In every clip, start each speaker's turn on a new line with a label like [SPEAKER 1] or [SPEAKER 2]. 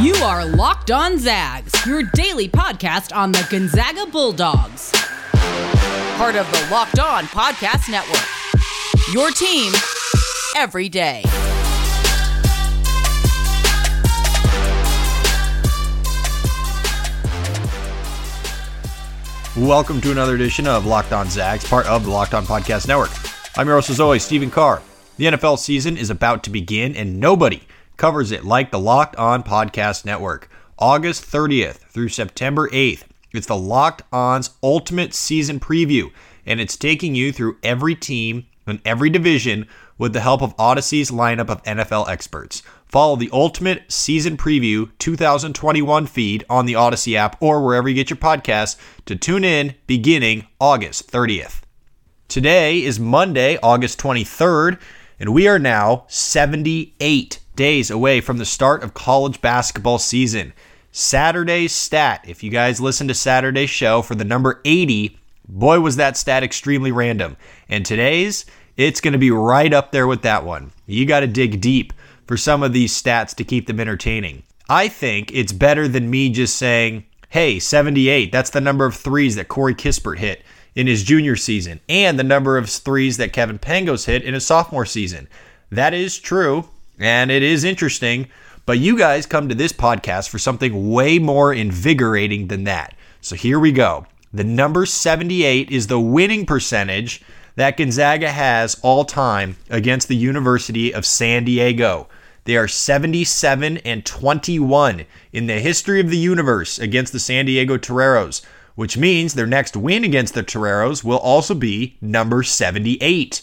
[SPEAKER 1] You are Locked On Zags, your daily podcast on the Gonzaga Bulldogs. Part of the Locked On Podcast Network. Your team every day.
[SPEAKER 2] Welcome to another edition of Locked On Zags, part of the Locked On Podcast Network. I'm your host, as always, Stephen Carr. The NFL season is about to begin, and nobody covers it like the Locked On Podcast Network. August 30th through September 8th, it's the Locked On's ultimate season preview, and it's taking you through every team and every division with the help of Odyssey's lineup of NFL experts. Follow the Ultimate Season Preview 2021 feed on the Odyssey app or wherever you get your podcasts to tune in beginning August 30th. Today is Monday, August 23rd, and we are now 78 days away from the start of college basketball season. Saturday's stat, if you guys listen to Saturday's show for the number 80, boy, was that stat extremely random. And today's, it's going to be right up there with that one. You got to dig deep for some of these stats to keep them entertaining. I think it's better than me just saying, hey, 78, that's the number of threes that Corey Kispert hit in his junior season, and the number of threes that Kevin Pangos hit in his sophomore season. That is true and it is interesting. But you guys come to this podcast for something way more invigorating than that. So here we go. The number 78 is the winning percentage that Gonzaga has all time against the University of San Diego. They are 77 and 21 in the history of the universe against the San Diego Toreros, which means their next win against the Toreros will also be number 78.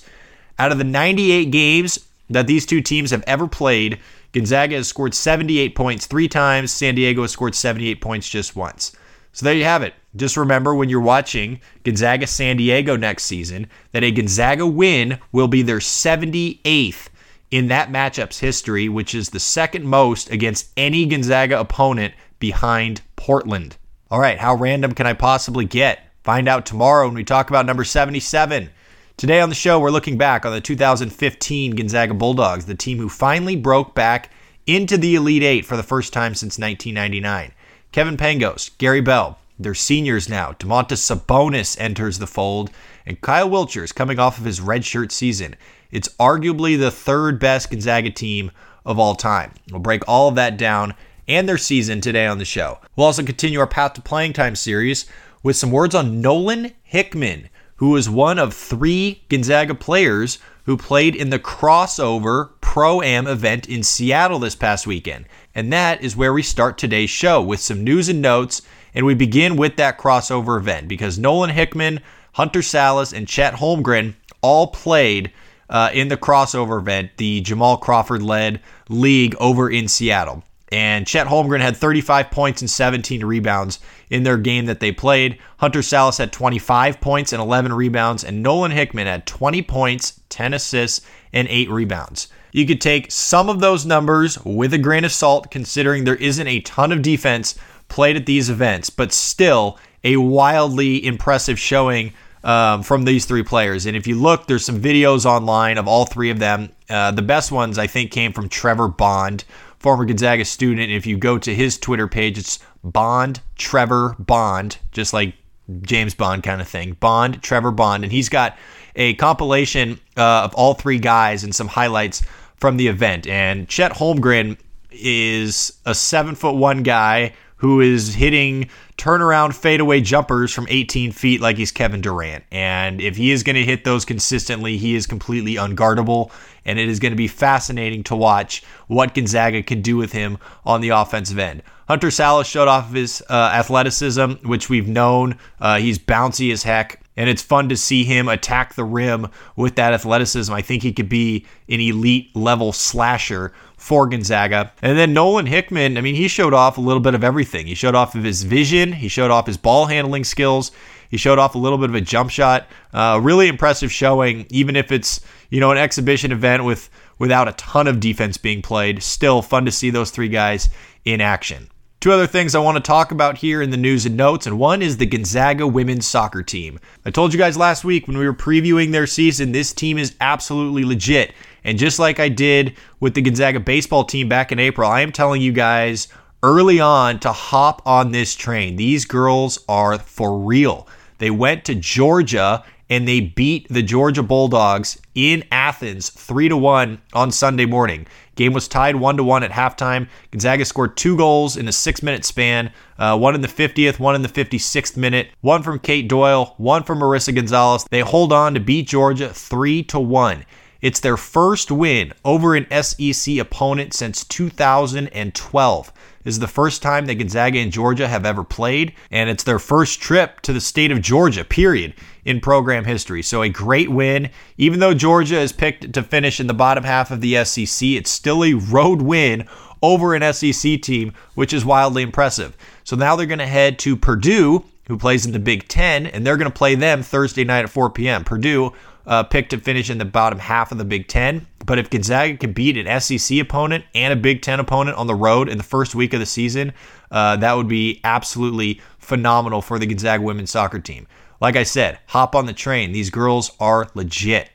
[SPEAKER 2] Out of the 98 games that these two teams have ever played. Gonzaga has scored 78 points three times. San Diego has scored 78 points just once. So there you have it. Just remember when you're watching Gonzaga San Diego next season that a Gonzaga win will be their 78th in that matchup's history, which is the second most against any Gonzaga opponent behind Portland. All right, how random can I possibly get? Find out tomorrow when we talk about number 77. Today on the show, we're looking back on the 2015 Gonzaga Bulldogs, the team who finally broke back into the Elite Eight for the first time since 1999. Kevin Pangos, Gary Bell, they're seniors now. Domantas Sabonis enters the fold, and Kyle Wiltjer is coming off of his redshirt season. It's arguably the third best Gonzaga team of all time. We'll break all of that down and their season today on the show. We'll also continue our Path to Playing Time series with some words on Nolan Hickman who was one of three Gonzaga players who played in the crossover Pro Am event in Seattle this past weekend. And that is where we start today's show with some news and notes. And we begin with that crossover event because Nolan Hickman, Hunter Sallis, and Chet Holmgren all played uh, in the crossover event, the Jamal Crawford led league over in Seattle. And Chet Holmgren had 35 points and 17 rebounds in their game that they played. Hunter Sallis had 25 points and 11 rebounds, and Nolan Hickman had 20 points, 10 assists, and 8 rebounds. You could take some of those numbers with a grain of salt, considering there isn't a ton of defense played at these events, but still a wildly impressive showing um, from these three players. And if you look, there's some videos online of all three of them. Uh, the best ones, I think, came from Trevor Bond former Gonzaga student. If you go to his Twitter page, it's Bond Trevor Bond, just like James Bond kind of thing. Bond Trevor Bond, and he's got a compilation uh, of all three guys and some highlights from the event. And Chet Holmgren is a seven foot one guy who is hitting turnaround fadeaway jumpers from 18 feet like he's Kevin Durant. And if he is going to hit those consistently, he is completely unguardable. And it is going to be fascinating to watch what Gonzaga can do with him on the offensive end. Hunter Sallis showed off his uh, athleticism, which we've known. Uh, he's bouncy as heck and it's fun to see him attack the rim with that athleticism. I think he could be an elite level slasher for Gonzaga. And then Nolan Hickman, I mean, he showed off a little bit of everything. He showed off of his vision, he showed off his ball handling skills, he showed off a little bit of a jump shot. Uh, really impressive showing, even if it's you know an exhibition event with without a ton of defense being played. Still fun to see those three guys in action. Two other things I want to talk about here in the news and notes, and one is the Gonzaga women's soccer team. I told you guys last week when we were previewing their season, this team is absolutely legit. And just like I did with the Gonzaga baseball team back in April, I am telling you guys early on to hop on this train. These girls are for real. They went to Georgia and they beat the Georgia Bulldogs in Athens 3 to 1 on Sunday morning. Game was tied 1 to 1 at halftime. Gonzaga scored two goals in a 6-minute span, uh, one in the 50th, one in the 56th minute, one from Kate Doyle, one from Marissa Gonzalez. They hold on to beat Georgia 3 to 1. It's their first win over an SEC opponent since 2012. This is the first time that Gonzaga and Georgia have ever played, and it's their first trip to the state of Georgia, period, in program history. So a great win. Even though Georgia is picked to finish in the bottom half of the SEC, it's still a road win over an SEC team, which is wildly impressive. So now they're going to head to Purdue, who plays in the Big Ten, and they're going to play them Thursday night at 4 p.m. Purdue uh, picked to finish in the bottom half of the Big Ten. But if Gonzaga can beat an SEC opponent and a Big Ten opponent on the road in the first week of the season, uh, that would be absolutely phenomenal for the Gonzaga women's soccer team. Like I said, hop on the train. These girls are legit.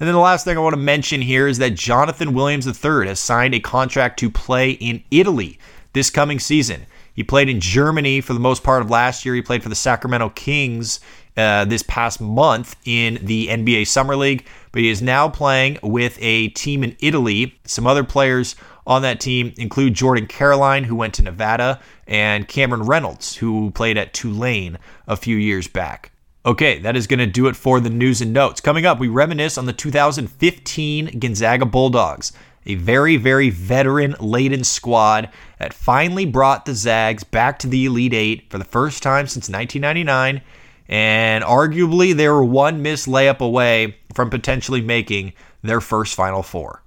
[SPEAKER 2] And then the last thing I want to mention here is that Jonathan Williams III has signed a contract to play in Italy this coming season. He played in Germany for the most part of last year. He played for the Sacramento Kings uh, this past month in the NBA Summer League, but he is now playing with a team in Italy. Some other players on that team include Jordan Caroline, who went to Nevada, and Cameron Reynolds, who played at Tulane a few years back. Okay, that is going to do it for the news and notes. Coming up, we reminisce on the 2015 Gonzaga Bulldogs, a very, very veteran laden squad that finally brought the Zags back to the Elite Eight for the first time since 1999 and arguably they were one missed layup away from potentially making their first Final Four.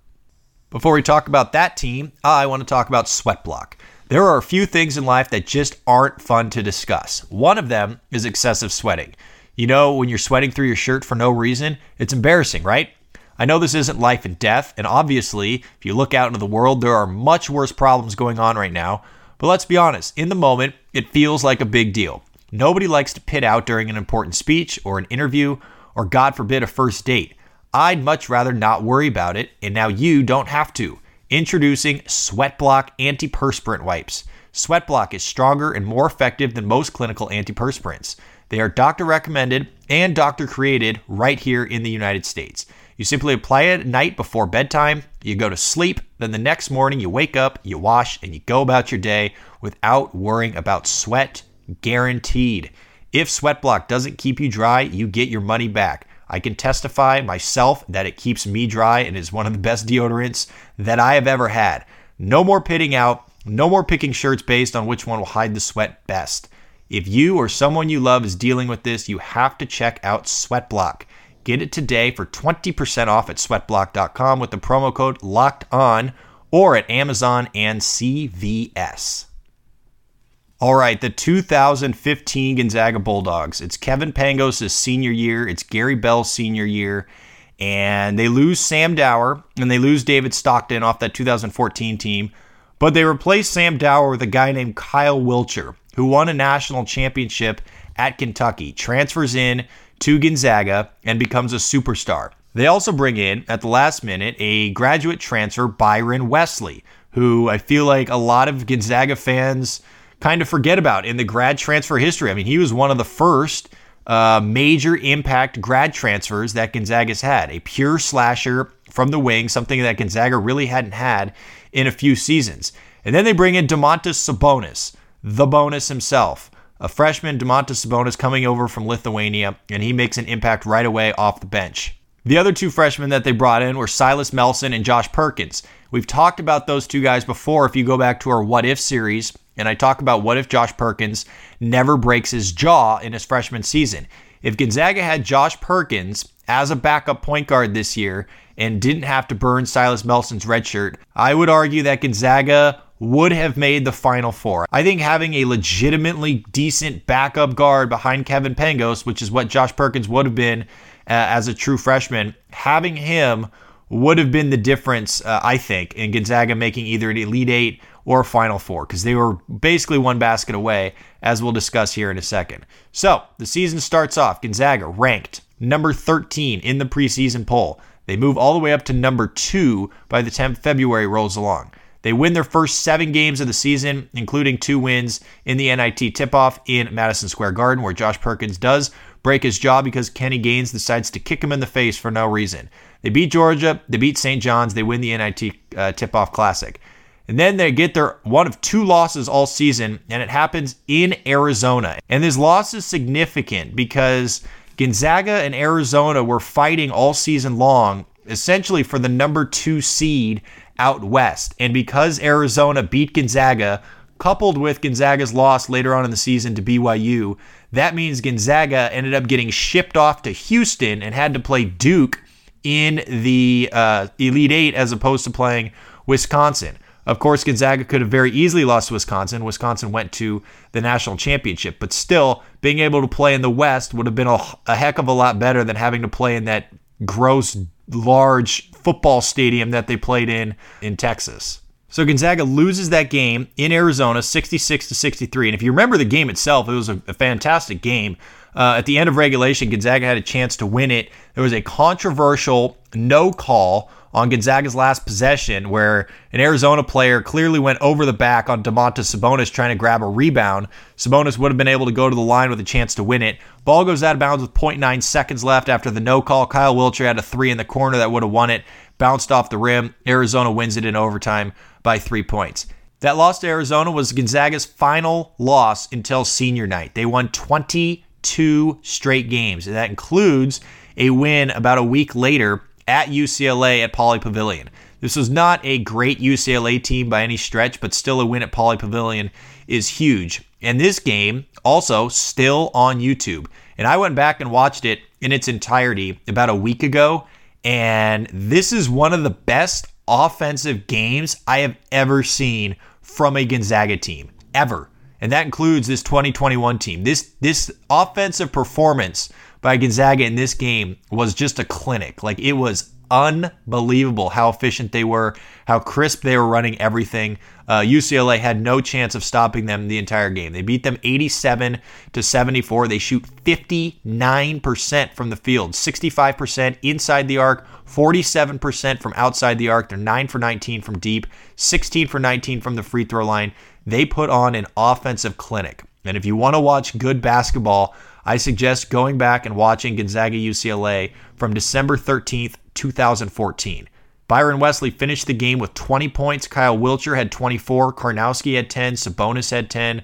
[SPEAKER 2] Before we talk about that team, I want to talk about Sweatblock. There are a few things in life that just aren't fun to discuss. One of them is excessive sweating. You know, when you're sweating through your shirt for no reason, it's embarrassing, right? I know this isn't life and death, and obviously, if you look out into the world, there are much worse problems going on right now. But let's be honest, in the moment, it feels like a big deal. Nobody likes to pit out during an important speech or an interview or, God forbid, a first date. I'd much rather not worry about it, and now you don't have to. Introducing Sweatblock Antiperspirant Wipes. Sweatblock is stronger and more effective than most clinical antiperspirants. They are doctor recommended and doctor created right here in the United States. You simply apply it at night before bedtime, you go to sleep, then the next morning you wake up, you wash, and you go about your day without worrying about sweat guaranteed. If Sweatblock doesn't keep you dry, you get your money back. I can testify myself that it keeps me dry and is one of the best deodorants that I have ever had. No more pitting out, no more picking shirts based on which one will hide the sweat best. If you or someone you love is dealing with this, you have to check out Sweatblock. Get it today for 20% off at sweatblock.com with the promo code LOCKED ON or at Amazon and CVS. All right, the 2015 Gonzaga Bulldogs. It's Kevin Pangos' senior year. It's Gary Bell's senior year. And they lose Sam Dower and they lose David Stockton off that 2014 team. But they replace Sam Dower with a guy named Kyle Wiltjer, who won a national championship at Kentucky, transfers in to Gonzaga, and becomes a superstar. They also bring in, at the last minute, a graduate transfer, Byron Wesley, who I feel like a lot of Gonzaga fans kind of forget about in the grad transfer history. I mean, he was one of the first uh, major impact grad transfers that Gonzaga's had. A pure slasher from the wing, something that Gonzaga really hadn't had in a few seasons. And then they bring in Domantas Sabonis, the bonus himself. A freshman, Domantas Sabonis, coming over from Lithuania, and he makes an impact right away off the bench. The other two freshmen that they brought in were Silas Melson and Josh Perkins. We've talked about those two guys before if you go back to our What If series, and I talk about what if Josh Perkins never breaks his jaw in his freshman season. If Gonzaga had Josh Perkins as a backup point guard this year and didn't have to burn Silas Melson's red shirt, I would argue that Gonzaga would have made the Final Four. I think having a legitimately decent backup guard behind Kevin Pangos, which is what Josh Perkins would have been uh, as a true freshman, having him would have been the difference, uh, I think, in Gonzaga making either an Elite Eight or a Final Four because they were basically one basket away, as we'll discuss here in a second. So the season starts off Gonzaga ranked number 13 in the preseason poll. They move all the way up to number two by the time February rolls along. They win their first seven games of the season, including two wins in the NIT tip off in Madison Square Garden, where Josh Perkins does break his jaw because Kenny Gaines decides to kick him in the face for no reason. They beat Georgia, they beat St. John's, they win the NIT uh, tip off classic. And then they get their one of two losses all season, and it happens in Arizona. And this loss is significant because Gonzaga and Arizona were fighting all season long, essentially for the number two seed out west. And because Arizona beat Gonzaga, coupled with Gonzaga's loss later on in the season to BYU, that means Gonzaga ended up getting shipped off to Houston and had to play Duke in the uh, Elite Eight as opposed to playing Wisconsin. Of course, Gonzaga could have very easily lost to Wisconsin. Wisconsin went to the national championship, but still, being able to play in the West would have been a, a heck of a lot better than having to play in that gross, large football stadium that they played in in Texas. So Gonzaga loses that game in Arizona 66 to 63. And if you remember the game itself, it was a, a fantastic game. Uh, at the end of regulation, Gonzaga had a chance to win it. There was a controversial no call on Gonzaga's last possession where an Arizona player clearly went over the back on Domantas Sabonis trying to grab a rebound. Sabonis would have been able to go to the line with a chance to win it. Ball goes out of bounds with 0.9 seconds left after the no call. Kyle Wiltjer had a three in the corner that would have won it. Bounced off the rim. Arizona wins it in overtime by three points. That loss to Arizona was Gonzaga's final loss until senior night. They won 22 straight games, that includes a win about a week later at UCLA at Pauley Pavilion. This was not a great UCLA team by any stretch, but still a win at Pauley Pavilion is huge. And this game also still on YouTube. And I went back and watched it in its entirety about a week ago. And this is one of the best offensive games I have ever seen from a Gonzaga team, ever. And that includes this 2021 team. This this offensive performance by Gonzaga in this game was just a clinic. Like it was unbelievable how efficient they were, how crisp they were running everything. Uh, UCLA had no chance of stopping them the entire game. They beat them 87 to 74. They shoot 59% from the field, 65% inside the arc, 47% from outside the arc. They're 9 for 19 from deep, 16 for 19 from the free throw line. They put on an offensive clinic. And if you want to watch good basketball, I suggest going back and watching Gonzaga UCLA from December 13th, 2014. Byron Wesley finished the game with 20 points. Kyle Wiltjer had 24. Karnowski had 10. Sabonis had 10.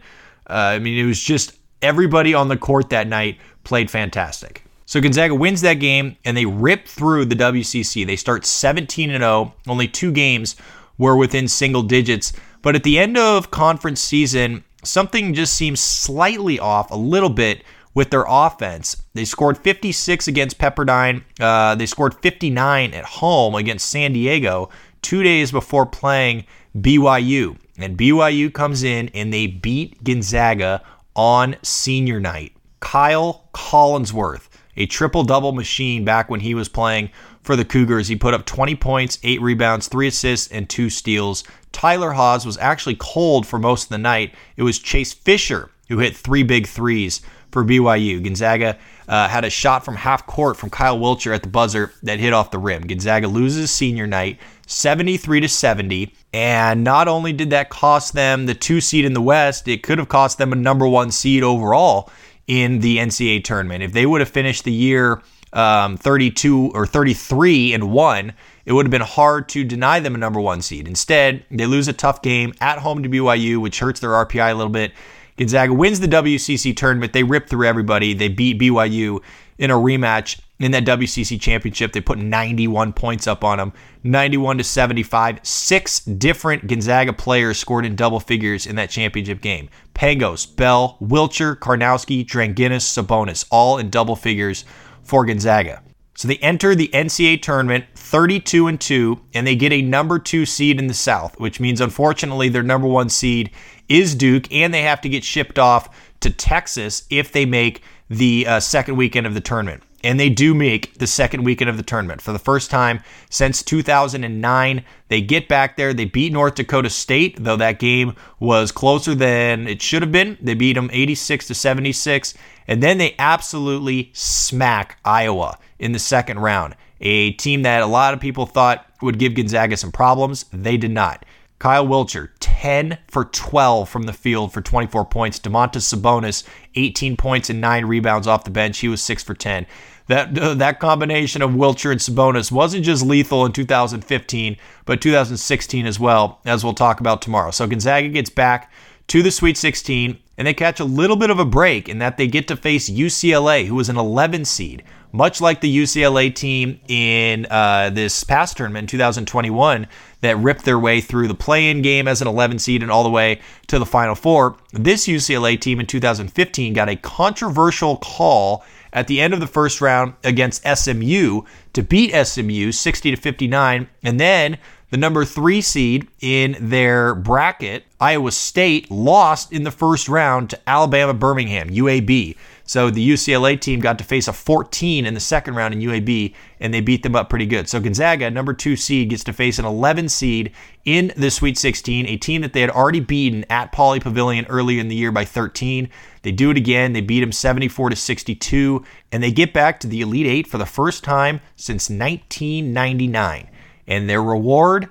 [SPEAKER 2] Uh, I mean, it was just everybody on the court that night played fantastic. So Gonzaga wins that game and they rip through the WCC. They start 17 and 0. Only two games were within single digits. But at the end of conference season, something just seems slightly off a little bit with their offense. They scored 56 against Pepperdine. Uh, they scored 59 at home against San Diego two days before playing BYU. And BYU comes in and they beat Gonzaga on senior night. Kyle Collinsworth, a triple double machine back when he was playing for the Cougars. He put up 20 points, 8 rebounds, 3 assists, and 2 steals. Tyler Haws was actually cold for most of the night. It was Chase Fisher who hit three big threes for BYU. Gonzaga uh, had a shot from half court from Kyle Wiltjer at the buzzer that hit off the rim. Gonzaga loses senior night 73 to 70. And not only did that cost them the two seed in the West, it could have cost them a number one seed overall in the NCAA tournament. If they would have finished the year um, 32 or 33 and one, it would have been hard to deny them a number one seed. Instead, they lose a tough game at home to BYU, which hurts their RPI a little bit. Gonzaga wins the WCC tournament. They rip through everybody. They beat BYU in a rematch in that WCC championship. They put 91 points up on them, 91 to 75. Six different Gonzaga players scored in double figures in that championship game. Pangos, Bell, Wiltjer, Karnowski, Dranginis, Sabonis, all in double figures for Gonzaga. So they enter the NCAA tournament 32 and 2 and they get a number 2 seed in the South, which means unfortunately their number 1 seed is Duke and they have to get shipped off to Texas if they make the uh, second weekend of the tournament. And they do make the second weekend of the tournament for the first time since 2009. They get back there. They beat North Dakota State, though that game was closer than it should have been. They beat them 86 to 76. And then they absolutely smack Iowa in the second round. A team that a lot of people thought would give Gonzaga some problems. They did not. Kyle Wiltjer, 10 for 12 from the field for 24 points. Domantas Sabonis, 18 points and 9 rebounds off the bench. He was 6 for 10. That, uh, that combination of Wiltjer and Sabonis wasn't just lethal in 2015, but 2016 as well, as we'll talk about tomorrow. So Gonzaga gets back to the Sweet 16, and they catch a little bit of a break in that they get to face UCLA, who was an 11 seed much like the UCLA team in uh, this past tournament in 2021 that ripped their way through the play in game as an 11 seed and all the way to the Final Four. This UCLA team in 2015 got a controversial call at the end of the first round against SMU to beat SMU 60 to 59 and then the number three seed in their bracket, Iowa State, lost in the first round to Alabama Birmingham, UAB. So the UCLA team got to face a 14 in the second round in UAB, and they beat them up pretty good. So Gonzaga, number two seed, gets to face an 11 seed in the Sweet 16, a team that they had already beaten at Pauley Pavilion earlier in the year by 13. They do it again. They beat them 74 to 62, and they get back to the Elite Eight for the first time since 1999. And their reward,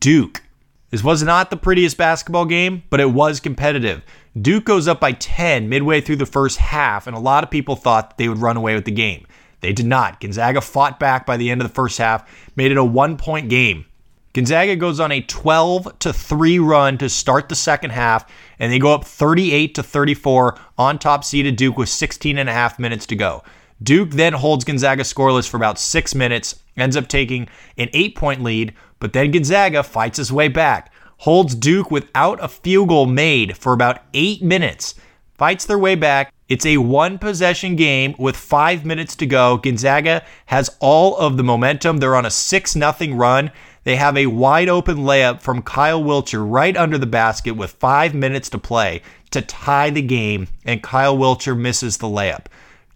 [SPEAKER 2] Duke. This was not the prettiest basketball game, but it was competitive. Duke goes up by 10 midway through the first half, and a lot of people thought they would run away with the game. They did not. Gonzaga fought back by the end of the first half, made it a one point game. Gonzaga goes on a 12 to 3 run to start the second half, and they go up 38 to 34 on top seeded Duke with 16 and a half minutes to go. Duke then holds Gonzaga scoreless for about six minutes, ends up taking an eight point lead, but then Gonzaga fights his way back holds Duke without a field goal made for about eight minutes, fights their way back. It's a one possession game with five minutes to go. Gonzaga has all of the momentum. They're on a 6 0 run. They have a wide open layup from Kyle Wiltjer right under the basket with five minutes to play to tie the game, and Kyle Wiltjer misses the layup.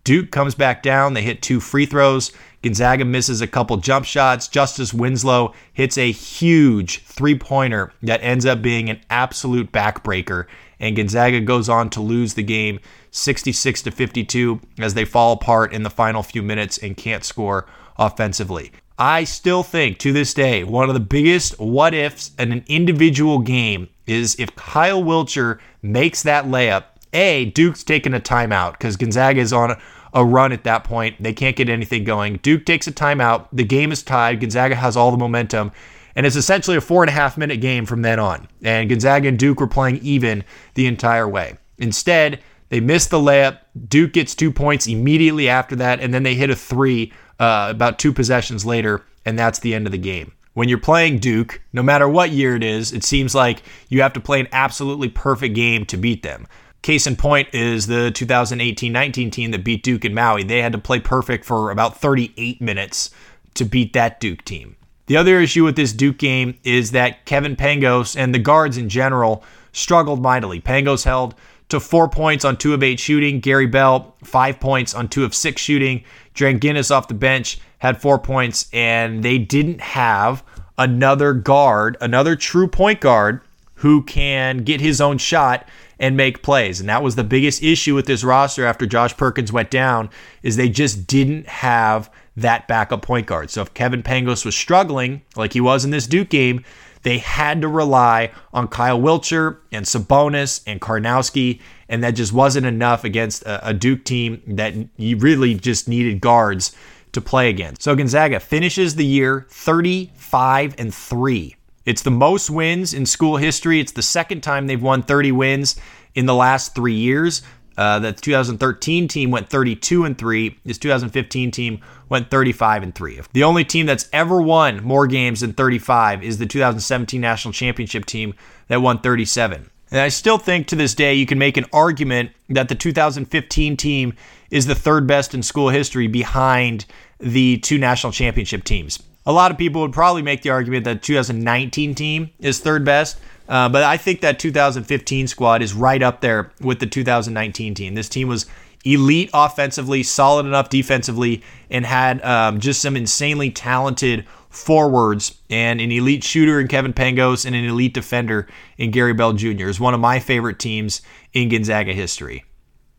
[SPEAKER 2] Duke comes back down. They hit two free throws. Gonzaga misses a couple jump shots. Justice Winslow hits a huge three pointer that ends up being an absolute backbreaker. And Gonzaga goes on to lose the game 66 to 52 as they fall apart in the final few minutes and can't score offensively. I still think to this day, one of the biggest what ifs in an individual game is if Kyle Wiltjer makes that layup. A, Duke's taking a timeout because Gonzaga is on a run at that point. They can't get anything going. Duke takes a timeout. The game is tied. Gonzaga has all the momentum. And it's essentially a four and a half minute game from then on. And Gonzaga and Duke were playing even the entire way. Instead, they miss the layup. Duke gets two points immediately after that. And then they hit a three uh, about two possessions later. And that's the end of the game. When you're playing Duke, no matter what year it is, it seems like you have to play an absolutely perfect game to beat them. Case in point is the 2018 19 team that beat Duke and Maui. They had to play perfect for about 38 minutes to beat that Duke team. The other issue with this Duke game is that Kevin Pangos and the guards in general struggled mightily. Pangos held to four points on two of eight shooting. Gary Bell, five points on two of six shooting. Dranginis off the bench had four points, and they didn't have another guard, another true point guard who can get his own shot and make plays. And that was the biggest issue with this roster after Josh Perkins went down is they just didn't have that backup point guard. So if Kevin Pangos was struggling like he was in this Duke game, they had to rely on Kyle Wiltjer and Sabonis and Karnowski, and that just wasn't enough against a, a Duke team that you really just needed guards to play against. So Gonzaga finishes the year 35 and 3 it's the most wins in school history. It's the second time they've won 30 wins in the last three years. Uh, the 2013 team went 32 and three. This 2015 team went 35 and three. The only team that's ever won more games than 35 is the 2017 national championship team that won 37. And I still think to this day you can make an argument that the 2015 team is the third best in school history behind the two national championship teams. A lot of people would probably make the argument that 2019 team is third best, uh, but I think that 2015 squad is right up there with the 2019 team. This team was elite offensively, solid enough defensively, and had um, just some insanely talented forwards and an elite shooter in Kevin Pangos and an elite defender in Gary Bell Jr. is one of my favorite teams in Gonzaga history.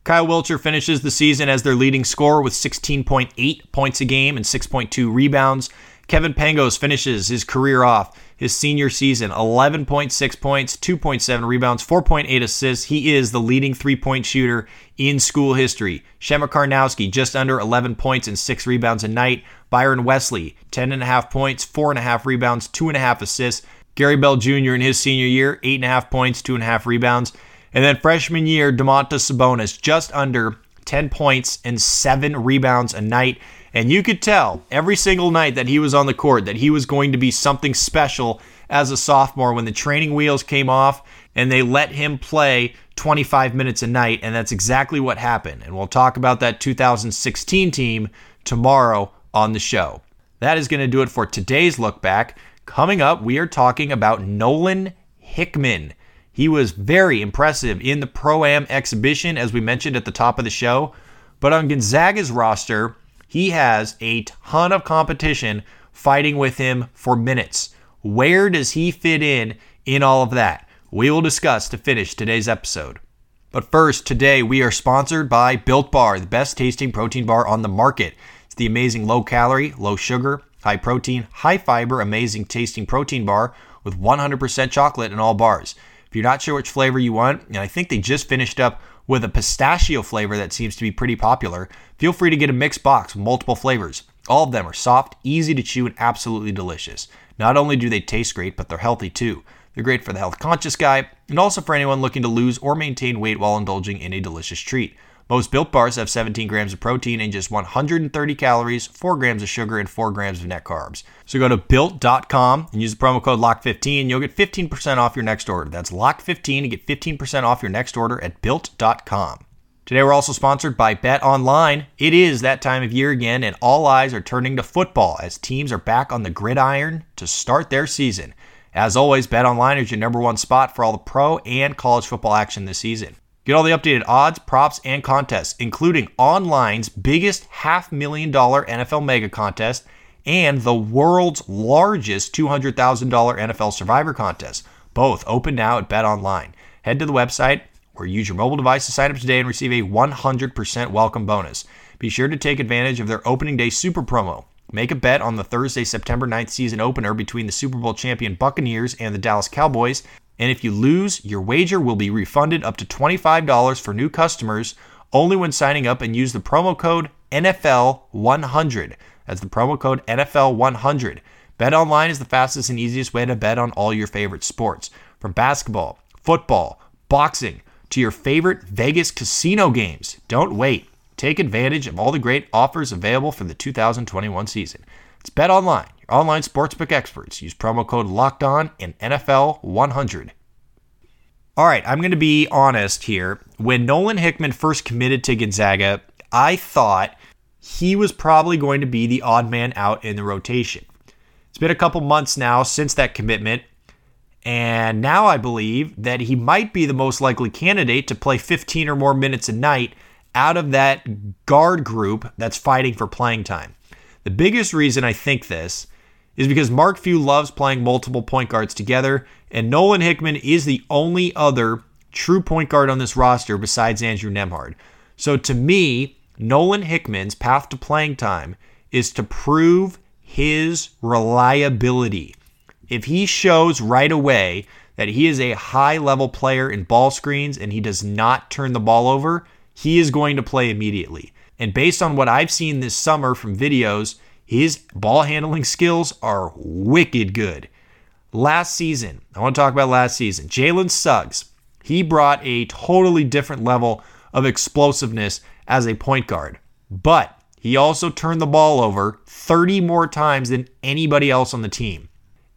[SPEAKER 2] Kyle Wiltjer finishes the season as their leading scorer with 16.8 points a game and 6.2 rebounds. Kevin Pangos finishes his career off his senior season 11.6 points, 2.7 rebounds, 4.8 assists. He is the leading three point shooter in school history. Przemek Karnowski, just under 11 points and 6 rebounds a night. Byron Wesley, 10.5 points, 4.5 rebounds, 2.5 assists. Gary Bell Jr. in his senior year, 8.5 points, 2.5 rebounds. And then freshman year, Domantas Sabonis, just under 10 points and 7 rebounds a night. And you could tell every single night that he was on the court that he was going to be something special as a sophomore when the training wheels came off and they let him play 25 minutes a night. And that's exactly what happened. And we'll talk about that 2016 team tomorrow on the show. That is going to do it for today's look back. Coming up, we are talking about Nolan Hickman. He was very impressive in the Pro Am exhibition, as we mentioned at the top of the show. But on Gonzaga's roster, he has a ton of competition fighting with him for minutes. Where does he fit in in all of that? We will discuss to finish today's episode. But first, today we are sponsored by Built Bar, the best tasting protein bar on the market. It's the amazing low calorie, low sugar, high protein, high fiber, amazing tasting protein bar with 100% chocolate in all bars. If you're not sure which flavor you want, and I think they just finished up with a pistachio flavor that seems to be pretty popular, feel free to get a mixed box with multiple flavors. All of them are soft, easy to chew, and absolutely delicious. Not only do they taste great, but they're healthy too. They're great for the health conscious guy, and also for anyone looking to lose or maintain weight while indulging in a delicious treat. Most built bars have 17 grams of protein and just 130 calories, 4 grams of sugar, and 4 grams of net carbs. So go to built.com and use the promo code LOCK15. You'll get 15% off your next order. That's LOCK15 to get 15% off your next order at built.com. Today we're also sponsored by Bet Online. It is that time of year again, and all eyes are turning to football as teams are back on the gridiron to start their season. As always, Bet Online is your number one spot for all the pro and college football action this season. Get all the updated odds, props, and contests, including online's biggest half million dollar NFL mega contest and the world's largest $200,000 NFL survivor contest. Both open now at Bet Online. Head to the website or use your mobile device to sign up today and receive a 100% welcome bonus. Be sure to take advantage of their opening day super promo. Make a bet on the Thursday, September 9th season opener between the Super Bowl champion Buccaneers and the Dallas Cowboys and if you lose, your wager will be refunded up to $25 for new customers only when signing up and use the promo code NFL100. That's the promo code NFL100. Bet online is the fastest and easiest way to bet on all your favorite sports, from basketball, football, boxing, to your favorite Vegas casino games. Don't wait. Take advantage of all the great offers available for the 2021 season. It's Bet Online, online sportsbook experts. Use promo code Locked On and NFL 100. All right, I'm going to be honest here. When Nolan Hickman first committed to Gonzaga, I thought he was probably going to be the odd man out in the rotation. It's been a couple months now since that commitment, and now I believe that he might be the most likely candidate to play 15 or more minutes a night out of that guard group that's fighting for playing time. The biggest reason I think this is because Mark Few loves playing multiple point guards together, and Nolan Hickman is the only other true point guard on this roster besides Andrew Nembhard. So to me, Nolan Hickman's path to playing time is to prove his reliability. If he shows right away that he is a high level player in ball screens and he does not turn the ball over, he is going to play immediately. And based on what I've seen this summer from videos, his ball handling skills are wicked good. Last season, I want to talk about last season. Jalen Suggs, he brought a totally different level of explosiveness as a point guard, but he also turned the ball over 30 more times than anybody else on the team.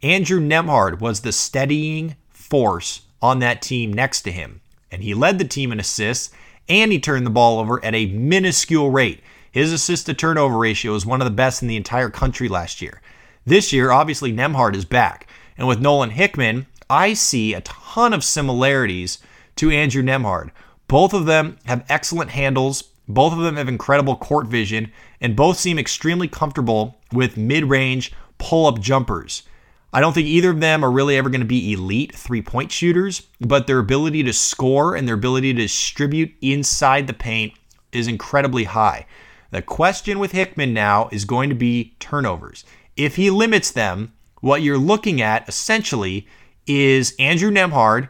[SPEAKER 2] Andrew Nembhard was the steadying force on that team next to him, and he led the team in assists and he turned the ball over at a minuscule rate. His assist to turnover ratio is one of the best in the entire country last year. This year, obviously, Nembhard is back. And with Nolan Hickman, I see a ton of similarities to Andrew Nembhard. Both of them have excellent handles, both of them have incredible court vision, and both seem extremely comfortable with mid range pull up jumpers. I don't think either of them are really ever going to be elite three point shooters, but their ability to score and their ability to distribute inside the paint is incredibly high. The question with Hickman now is going to be turnovers. if he limits them, what you're looking at essentially is Andrew Nembhard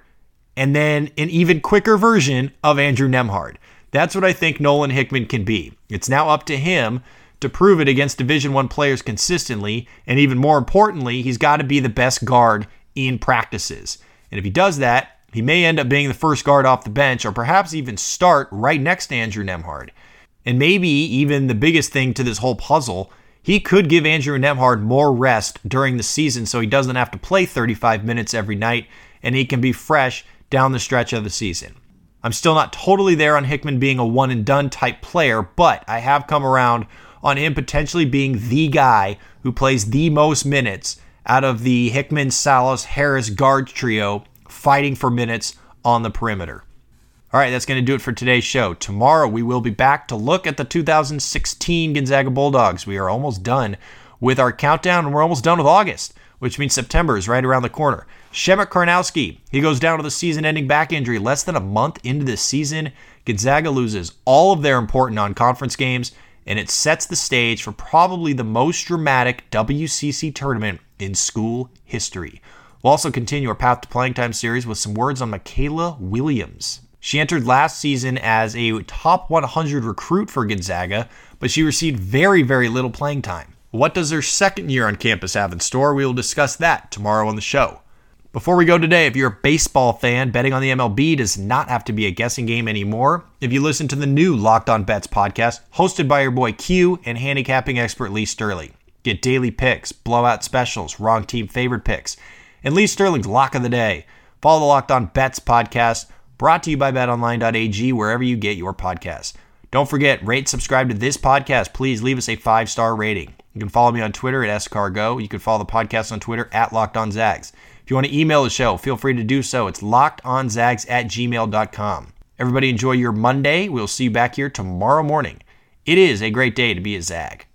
[SPEAKER 2] and then an even quicker version of Andrew Nembhard. That's what I think Nolan Hickman can be. It's now up to him to prove it against Division 1 players consistently, and even more importantly, he's got to be the best guard in practices. And if he does that, he may end up being the first guard off the bench or perhaps even start right next to Andrew Nembhard. And maybe even the biggest thing to this whole puzzle, he could give Andrew Nembhard more rest during the season so he doesn't have to play 35 minutes every night and he can be fresh down the stretch of the season. I'm still not totally there on Hickman being a one and done type player, but I have come around on him potentially being the guy who plays the most minutes out of the Hickman, Sallis, Harris guard trio fighting for minutes on the perimeter. All right, that's going to do it for today's show. Tomorrow we will be back to look at the 2016 Gonzaga Bulldogs. We are almost done with our countdown and we're almost done with August, which means September is right around the corner. Przemek Karnowski, he goes down with a season-ending back injury less than a month into the season. Gonzaga loses all of their important non-conference games, and it sets the stage for probably the most dramatic WCC tournament in school history. We'll also continue our Path to Playing Time series with some words on Michaela Williams. She entered last season as a top 100 recruit for Gonzaga, but she received very, very little playing time. What does her second year on campus have in store? We will discuss that tomorrow on the show. Before we go today, if you're a baseball fan, betting on the MLB does not have to be a guessing game anymore. If you listen to the new Locked On Bets podcast, hosted by your boy Q and handicapping expert Lee Sterling, get daily picks, blowout specials, wrong team favorite picks, and Lee Sterling's lock of the day. Follow the Locked On Bets podcast, brought to you by betonline.ag, wherever you get your podcasts. Don't forget, rate, subscribe to this podcast. Please leave us a five star rating. You can follow me on Twitter at SCarGo. You can follow the podcast on Twitter at Locked On Zags. If you want to email the show, feel free to do so. It's lockedonzags at gmail.com. Everybody enjoy your Monday. We'll see you back here tomorrow morning. It is a great day to be a Zag.